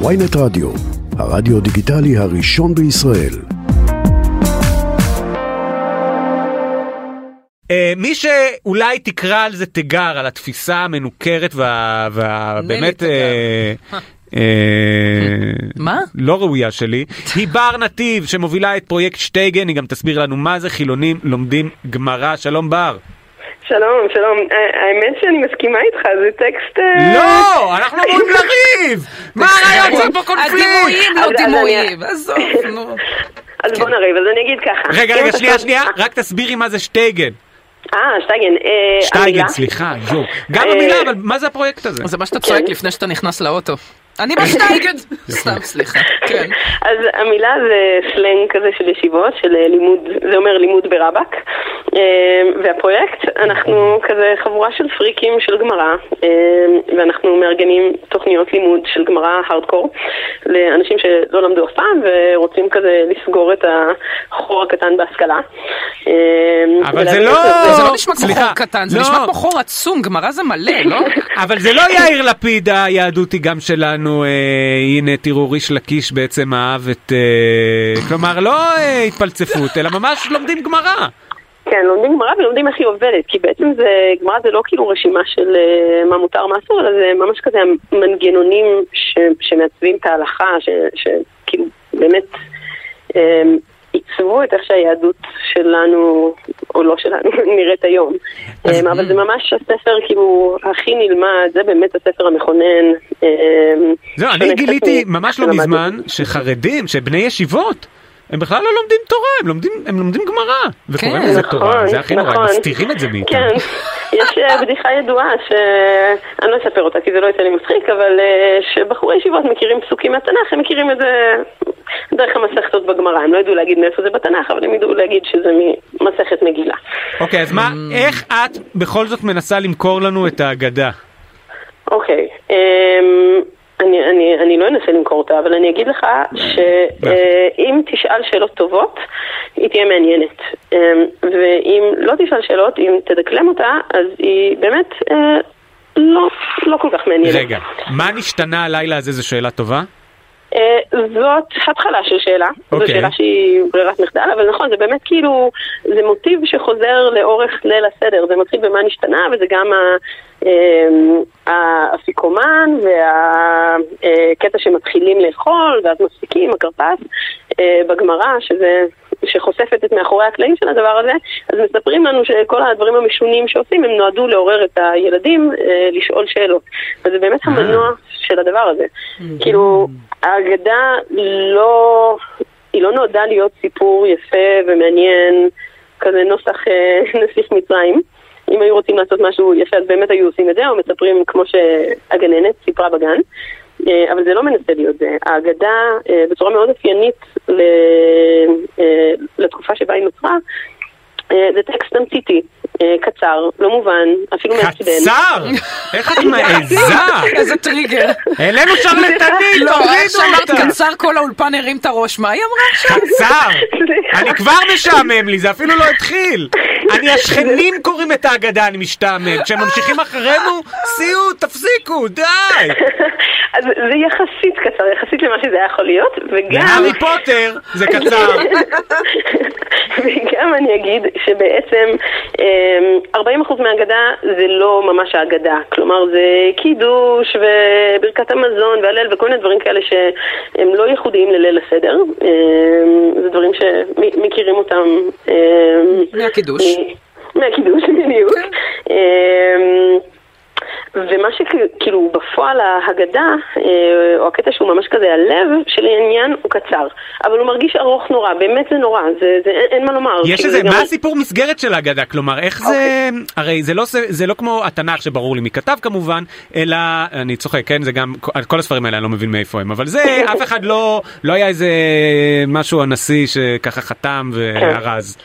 ויינט רדיו, הרדיו דיגיטלי הראשון בישראל. אה, מי שאולי תקרא על זה תיגר, על התפיסה המנוכרת והבאמת... מה? לא ראויה שלי, היא בר נתיב שמובילה את פרויקט שטייגן, היא גם תסביר לנו מה זה חילונים לומדים גמרא. שלום בר. שלום, שלום. האמת שאני מסכימה איתך, זה טקסט... לא! אנחנו אמורים לריב! מה הרעיון? זה פה קונפליקט! הדימויים לא דימויים, עזוב, נו. אז בוא נריב, אז אני אגיד ככה. רגע, רגע, שנייה, שנייה, רק תסבירי מה זה שטייגן. אה, שטייגן. שטייגן, סליחה, יו. גם המילה, אבל מה זה הפרויקט הזה? זה מה שאתה צועק לפני שאתה נכנס לאוטו. אני בשטייגן! סתם, סליחה, כן. אז המילה זה סלנג כזה של ישיבות, של לימוד, זה אומר לימוד ברבק. והפרויקט, אנחנו כזה חבורה של פריקים של גמרא, ואנחנו מארגנים תוכניות לימוד של גמרא הארדקור לאנשים שלא למדו אף פעם ורוצים כזה לסגור את החור הקטן בהשכלה. אבל זה לא... זה לא נשמע כמו חור קטן, זה נשמע כמו חור עצום, גמרא זה מלא, לא? אבל זה לא יאיר לפיד, היהדות היא גם שלנו, הנה תראו ריש לקיש בעצם אהב את... כלומר, לא התפלצפות, אלא ממש לומדים גמרא. כן, לומדים גמרא ולומדים איך היא עובדת, כי בעצם זה, גמרא זה לא כאילו רשימה של uh, מה מותר מה אסור, אלא זה ממש כזה מנגנונים ש, שמעצבים את ההלכה, שכאילו באמת um, עיצבו את איך שהיהדות שלנו, או לא שלנו, נראית היום. Um, אבל זה ממש הספר כאילו הכי נלמד, זה באמת הספר המכונן. זהו, אני גיליתי ממש לא מזמן שחרדים, שבני ישיבות, הם בכלל לא לומדים תורה, הם לומדים, הם לומדים גמרא, וקוראים לזה נכון, תורה, זה הכי נורא, הם נכון. מסתירים את זה מאיתנו. כן, יש אה, בדיחה ידועה שאני לא אספר אותה כי זה לא יצא לי מצחיק, אבל אה, שבחורי ישיבות מכירים פסוקים מהתנ"ך, הם מכירים את זה דרך המסכתות בגמרא, הם לא ידעו להגיד מאיפה זה בתנ"ך, אבל הם ידעו להגיד שזה ממסכת מגילה. אוקיי, אז מה, איך את בכל זאת מנסה למכור לנו את ההגדה? אוקיי, אמ, אני, אני, אני לא אנסה למכור אותה, אבל אני אגיד לך שאם תשאל שאלות טובות, היא תהיה מעניינת. אמ, ואם לא תשאל שאלות, אם תדקלם אותה, אז היא באמת אה, לא, לא כל כך מעניינת. רגע, מה נשתנה הלילה הזה זו שאלה טובה? אה, זאת התחלה של שאלה, זו אוקיי. שאלה שהיא ברירת מחדל, אבל נכון, זה באמת כאילו, זה מוטיב שחוזר לאורך ליל הסדר, זה מתחיל במה נשתנה, וזה גם האפיקומן והקטע שמתחילים לאכול, ואז מפסיקים, הכרפס, אה, בגמרא, שזה... שחושפת את מאחורי הקלעים של הדבר הזה, אז מספרים לנו שכל הדברים המשונים שעושים, הם נועדו לעורר את הילדים אה, לשאול שאלות. וזה באמת המנוע של הדבר הזה. כאילו, ההגדה לא, היא לא נועדה להיות סיפור יפה ומעניין, כזה נוסח אה, נסיך מצרים. אם היו רוצים לעשות משהו יפה, אז באמת היו עושים את זה, או מספרים כמו שהגננת סיפרה בגן. אה, אבל זה לא מנסה להיות זה. ההגדה, אה, בצורה מאוד אופיינית אה, לתקופה שבה היא נוצרה, זה טקסט תמציתי, אה, קצר, לא מובן, אפילו מעצבן. קצר! איך את מעיזה? איזה טריגר. העלינו שרלטנית, לא, תורידו אותה! קצר כל האולפן הרים את הראש, מה היא אמרה עכשיו? קצר! אני כבר משעמם לי, זה אפילו לא התחיל! אני, השכנים קוראים את ההגדה, אני משתעמם. כשהם ממשיכים אחרינו, סיוט, תפסיקו, די! אז זה יחסית קצר, יחסית למה שזה היה יכול להיות, וגם... הארי פוטר זה קצר. וגם אני אגיד שבעצם אמ, 40% מההגדה זה לא ממש ההגדה. כלומר, זה קידוש וברכת המזון והלל וכל מיני דברים כאלה שהם לא ייחודיים לליל הסדר. אמ, זה דברים שמכירים אותם. אמ, מהקידוש. מהקידוש, בדיוק. ומה שכאילו בפועל ההגדה, אה, או הקטע שהוא ממש כזה הלב של העניין, הוא קצר. אבל הוא מרגיש ארוך נורא, באמת זה נורא, זה, זה, אין, אין מה לומר. יש כאילו, איזה, זה גם- מה הסיפור מסגרת של ההגדה? כלומר, איך זה, הרי זה לא, זה לא כמו התנ"ך שברור לי מי כתב כמובן, אלא, אני צוחק, כן, זה גם, כל הספרים האלה אני לא מבין מאיפה הם, אבל זה, אף אחד לא, לא היה איזה משהו הנשיא שככה חתם וארז.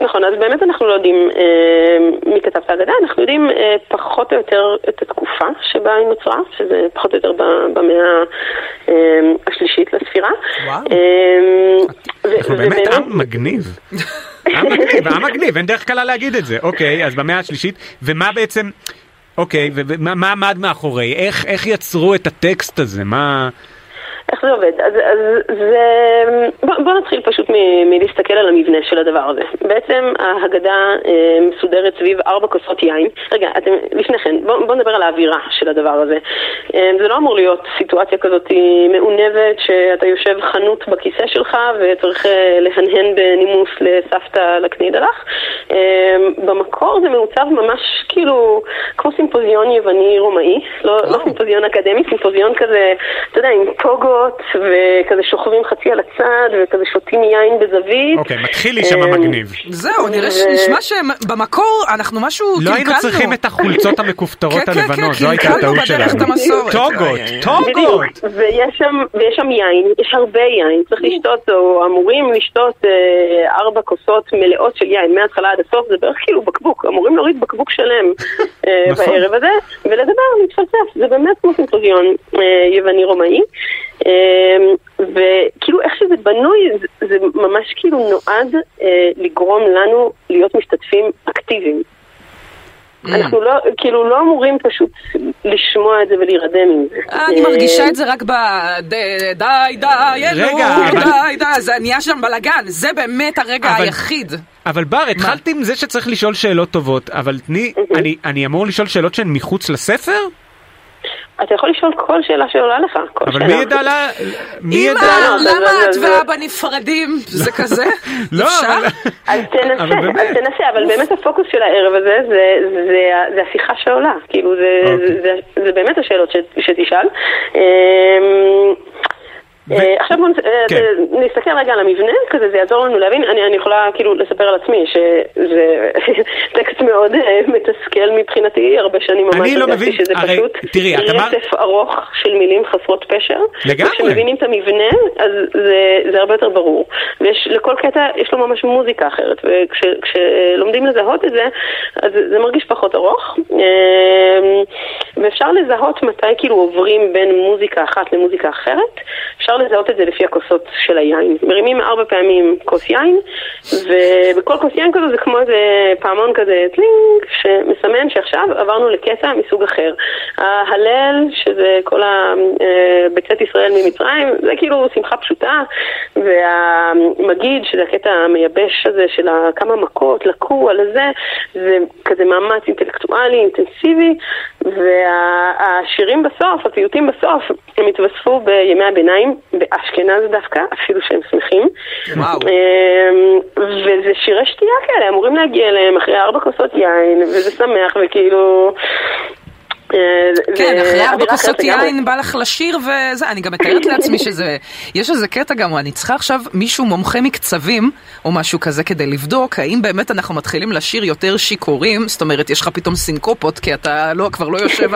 נכון, אז באמת אנחנו לא יודעים אה, מי כתב את ההגדה, אנחנו יודעים אה, פחות או יותר את התקופה שבה היא נוצרה, שזה פחות או יותר ב- במאה אה, השלישית לספירה. וואו. אה, ו- אנחנו באמת ובאמת- עם מגניב. עם מגניב, עם מגניב, אין דרך קלה להגיד את זה. אוקיי, אז במאה השלישית, ומה בעצם, אוקיי, ומה מה עמד מאחורי? איך איך יצרו את הטקסט הזה? מה... איך זה עובד? אז, אז זה... בוא, בוא נתחיל פשוט מ, מלהסתכל על המבנה של הדבר הזה. בעצם ההגדה אה, מסודרת סביב ארבע כוסות יין. רגע, אתם, לפני כן, בוא, בוא נדבר על האווירה של הדבר הזה. אה, זה לא אמור להיות סיטואציה כזאת מעונבת שאתה יושב חנות בכיסא שלך וצריך אה, להנהן בנימוס לסבתא לקנידה לך. אה, במקור זה מעוצב ממש כאילו כמו סימפוזיון יווני רומאי, לא, לא סימפוזיון אקדמי, סימפוזיון כזה, אתה יודע, עם טוגות וכזה שוכבים חצי על הצד וכזה שותים יין בזווית. אוקיי, מתחיל להישמע מגניב. זהו, נראה נשמע שבמקור אנחנו משהו לא היינו צריכים את החולצות המכופתרות כן, כן, הלבנות, כן, זו הייתה קלקלנו הטעות שלנו. טוגות, טוגות. ויש שם, יין, יש הרבה יין, צריך לשתות, או אמורים לשתות אה, ארבע כוסות מלאות של יין, מההתחלה עד הסוף, זה בערך כאילו בקבוק, אמורים להוריד בקבוק שלם אה, נכון. בערב הזה, ולדבר, להתפלסף, זה באמת כמו סימפוזיון אה, יווני רומאי. אה, וכאילו איך שזה בנוי, זה, זה ממש כאילו נועד אה, לגרום לנו להיות משתתפים אקטיביים. אנחנו לא, כאילו לא אמורים פשוט לשמוע את זה ולהירדם עם זה. אני אה, מרגישה את זה רק ב... די, די, אלו, די, די, זה נהיה שם בלאגן, זה באמת הרגע היחיד. אבל בר, התחלתי עם זה שצריך לשאול שאלות טובות, אבל תני, אני- אני אמור לשאול שאלות שהן מחוץ לספר? אתה יכול לשאול כל שאלה שעולה לך, כל אבל שאלה. מי ידע לה... מי ידע? לא, זה- למה זה- את זה- ואבא נפרדים? זה כזה? לא? אבל... אז תנסה, אבל באמת. אז תנסה, אבל באמת הפוקוס של הערב הזה זה, זה, זה, זה השיחה שעולה, כאילו זה, אוקיי. זה, זה, זה באמת השאלות ש, שתשאל. אה, עכשיו בואו אה, כן. נסתכל רגע על המבנה, כזה זה יעזור לנו להבין, אני, יכולה כאילו לספר על עצמי שזה טקסט מאוד אה, מתסכל מבחינתי, הרבה שנים ממש אני לא הרגשתי מבין, שזה פשוט רצף ארוך של מילים חסרות פשר. לגמרי. וכשמבינים את המבנה, אז זה, זה הרבה יותר ברור. ויש, לכל קטע יש לו ממש מוזיקה אחרת, וכשלומדים לזהות את זה, אז זה מרגיש פחות ארוך. אמ, ואפשר לזהות מתי כאילו עוברים בין מוזיקה אחת למוזיקה אחרת. אפשר לזהות את זה לפי הכוסות של היין. מרימים ארבע פעמים כוס יין, ובכל כוס יין כזו זה כמו איזה פעמון כזה טלינג, שמסמן שעכשיו עברנו לקטע מסוג אחר. ההלל, שזה כל ה- אה, בצאת ישראל ממצרים, זה כאילו שמחה פשוטה, והמגיד, שזה הקטע המייבש הזה של כמה מכות, לקו על הזה, זה כזה מאמץ אינטלקטואלי, אינטנסיבי, והשירים בסוף, הפיוטים בסוף, הם התווספו בימי הביניים, באשכנז דווקא, אפילו שהם שמחים. וואו. אמ, וזה שירי שתייה כאלה, אמורים להגיע אליהם אחרי ארבע כוסות יין, וזה שמח, וכאילו... אה, כן, אחרי ארבע כוסות. יין בא לך לשיר וזה, אני גם מתארת לעצמי שזה, יש איזה קטע גם, אני צריכה עכשיו מישהו מומחה מקצבים או משהו כזה כדי לבדוק האם באמת אנחנו מתחילים לשיר יותר שיכורים, זאת אומרת יש לך פתאום סינקופות כי אתה לא, כבר לא יושב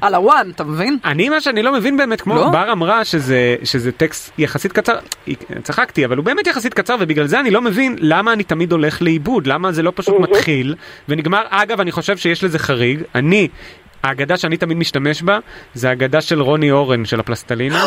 על הוואן, אתה מבין? אני מה שאני לא מבין באמת, כמו לא? בר אמרה שזה טקסט יחסית קצר, צחקתי, אבל הוא באמת יחסית קצר ובגלל זה אני לא מבין למה אני תמיד הולך לאיבוד, למה זה לא פשוט מתחיל ונגמר, אגב אני חושב שיש לזה חריג, אני, האגדה שאני תמיד משתמש בה, זה האגדה של רוני אורן של הפלסטלינה.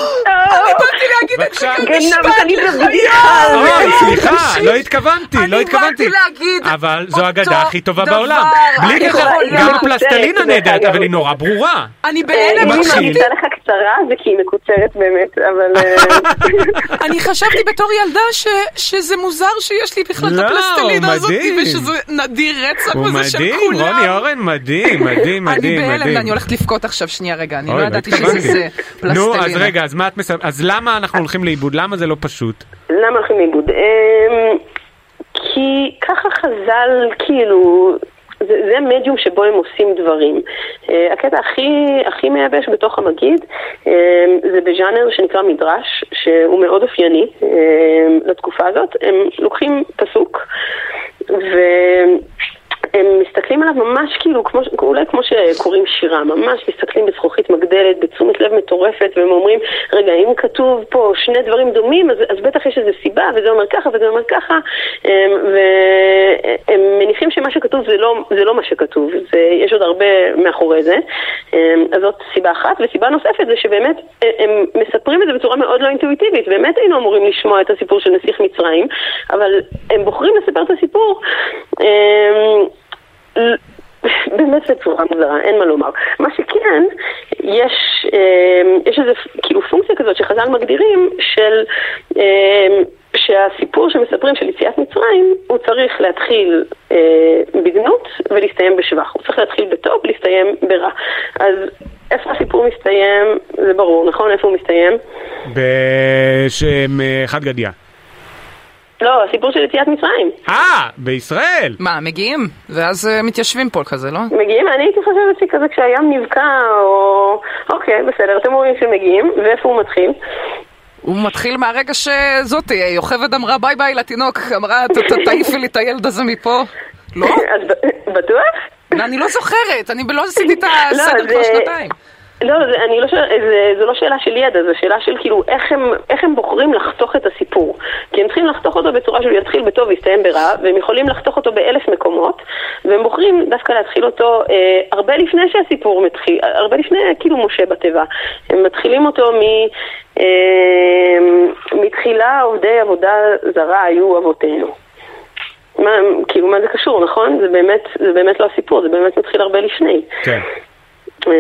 אני באתי להגיד את זה הבדיחה אוי, הזאת. סליחה, לא התכוונתי, אני לא התכוונתי. באתי להגיד אבל זו האגדה הכי טובה. בעולם. בלי אני קשר, גם הפלסטלינה נהדרת, אבל. היא נורא ברורה. אני בהלם, אם. אני אמצא לך קצרה זה כי היא מקוצרת באמת, אבל... אה, אני חשבתי בתור ילדה ש, שזה מוזר שיש לי בכלל לא, את הפלסטלינה הזאת, מדהים. ושזה נדיר רצח וזה של מדהים, כולם. רוני אורן מדהים, מדהים, אני מדהים, בהלם, מדהים. אני הולכת לבכות עכשיו, שנייה רגע, אני לא ידעתי שזה התכוונתי. זה, פלסטלינה. נו, אז רגע, אז מה את מסב... אז למה אנחנו הולכים לאיבוד? למה זה לא פשוט? למה הולכים לאיבוד? אמ, כי ככה חז"ל, כאילו, זה, זה המדיום שבו הם עושים דברים. אה, הקטע הכי, הכי מייבש בתוך המגיד אמ, זה בז'אנר שנקרא מדרש, שהוא מאוד אופייני אמ, לתקופה הזאת. הם לוקחים פסוק ו... הם מסתכלים עליו ממש כאילו, כמו, אולי כמו שקוראים שירה, ממש מסתכלים בזכוכית מגדלת, בתשומת לב מטורפת, והם אומרים, רגע, אם כתוב פה שני דברים דומים, אז, אז בטח יש איזו סיבה, וזה אומר ככה וזה אומר ככה, אמ, והם מניחים שמה שכתוב זה לא, זה לא מה שכתוב, זה, יש עוד הרבה מאחורי זה. אמ, אז זאת סיבה אחת, וסיבה נוספת זה שבאמת הם מספרים את זה בצורה מאוד לא אינטואיטיבית, באמת היינו אמורים לשמוע את הסיפור של נסיך מצרים, אבל הם בוחרים לספר את הסיפור. אמ, באמת בצורה מוזרה, אין מה לומר. מה שכן, יש, אה, יש איזו כאילו פונקציה כזאת שחז"ל מגדירים של... אה, שהסיפור שמספרים של יציאת מצרים, הוא צריך להתחיל אה, בגנות ולהסתיים בשבח. הוא צריך להתחיל בטוב ולהסתיים ברע. אז איפה הסיפור מסתיים, זה ברור, נכון? איפה הוא מסתיים? בשם אה, חד גדיא. לא, הסיפור של יציאת מצרים. אה, בישראל! מה, מגיעים? ואז אה, מתיישבים פה כזה, לא? מגיעים? אני הייתי חושבת שכזה כשהים נבקע, או... אוקיי, בסדר, אתם אומרים שמגיעים, ואיפה הוא מתחיל? הוא מתחיל מהרגע שזאתי, יוכבד אמרה ביי ביי לתינוק, אמרה "ת- ת- תעיפי לי את הילד הזה מפה. לא? אז בטוח? אני לא זוכרת, אני לא עשיתי את לא, הסדר כבר זה- שנתיים. לא, זה, אני לא שואל, זה, זו לא שאלה של ידע, זו שאלה של כאילו איך הם, איך הם בוחרים לחתוך את הסיפור. כי הם צריכים לחתוך אותו בצורה שהוא יתחיל בטוב ויסתיים ברע, והם יכולים לחתוך אותו באלף מקומות, והם בוחרים דווקא להתחיל אותו אה, הרבה לפני שהסיפור מתחיל, הרבה לפני כאילו משה בתיבה. הם מתחילים אותו מ... אה, מתחילה עובדי עבודה זרה היו אבותינו. מה, כאילו, מה זה קשור, נכון? זה באמת, זה באמת לא הסיפור, זה באמת מתחיל הרבה לפני. כן. אמ,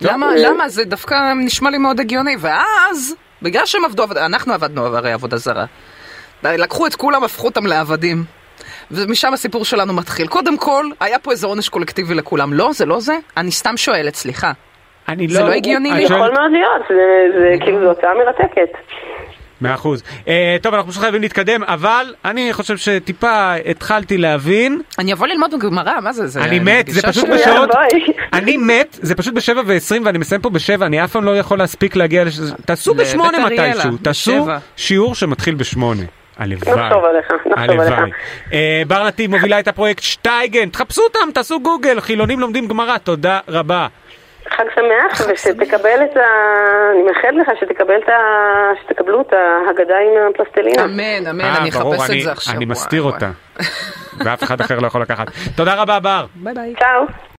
למה, אה, למה? זה דווקא נשמע לי מאוד הגיוני. ואז, בגלל שהם עבדו, אנחנו עבדנו הרי עבודה זרה. לקחו את כולם, הפכו אותם לעבדים. ומשם הסיפור שלנו מתחיל. קודם כל, היה פה איזה עונש קולקטיבי לכולם. לא, זה לא זה? אני סתם שואלת, סליחה. אני זה לא הגיוני את לי. יכול מאוד להיות, זה- זה כאילו זו הצעה מרתקת. מאה אחוז. אה, טוב, אנחנו פשוט חייבים להתקדם, אבל אני חושב שטיפה התחלתי להבין. אני אבוא ללמוד בגמרא, מה זה? זה אני מת, זה פשוט. בשעות. אני מת, זה פשוט בשבע ועשרים ואני מסיים פה בשבע, אני אף פעם לא יכול להספיק להגיע לש... תעשו בשמונה מתישהו, תעשו. שיעור שמתחיל בשמונה. הלוואי. נחשוב עליך, נחשוב הלוואי. עליך. אה, בר נתיב מובילה את הפרויקט שטייגן, תחפשו אותם, תעשו גוגל, חילונים לומדים גמרא, תודה רבה. חג שמח, ושתקבל את ה... אני מאחלת לך שתקבל את ה... שתקבלו את ההגדה עם הפלסטלינה. אמן, אמן, אה, אני ברור, אחפש אני- את זה עכשיו. אני מסתיר וואי. אותה. ואף אחד אחר לא יכול לקחת. תודה רבה בר. ביי ביי. צאו.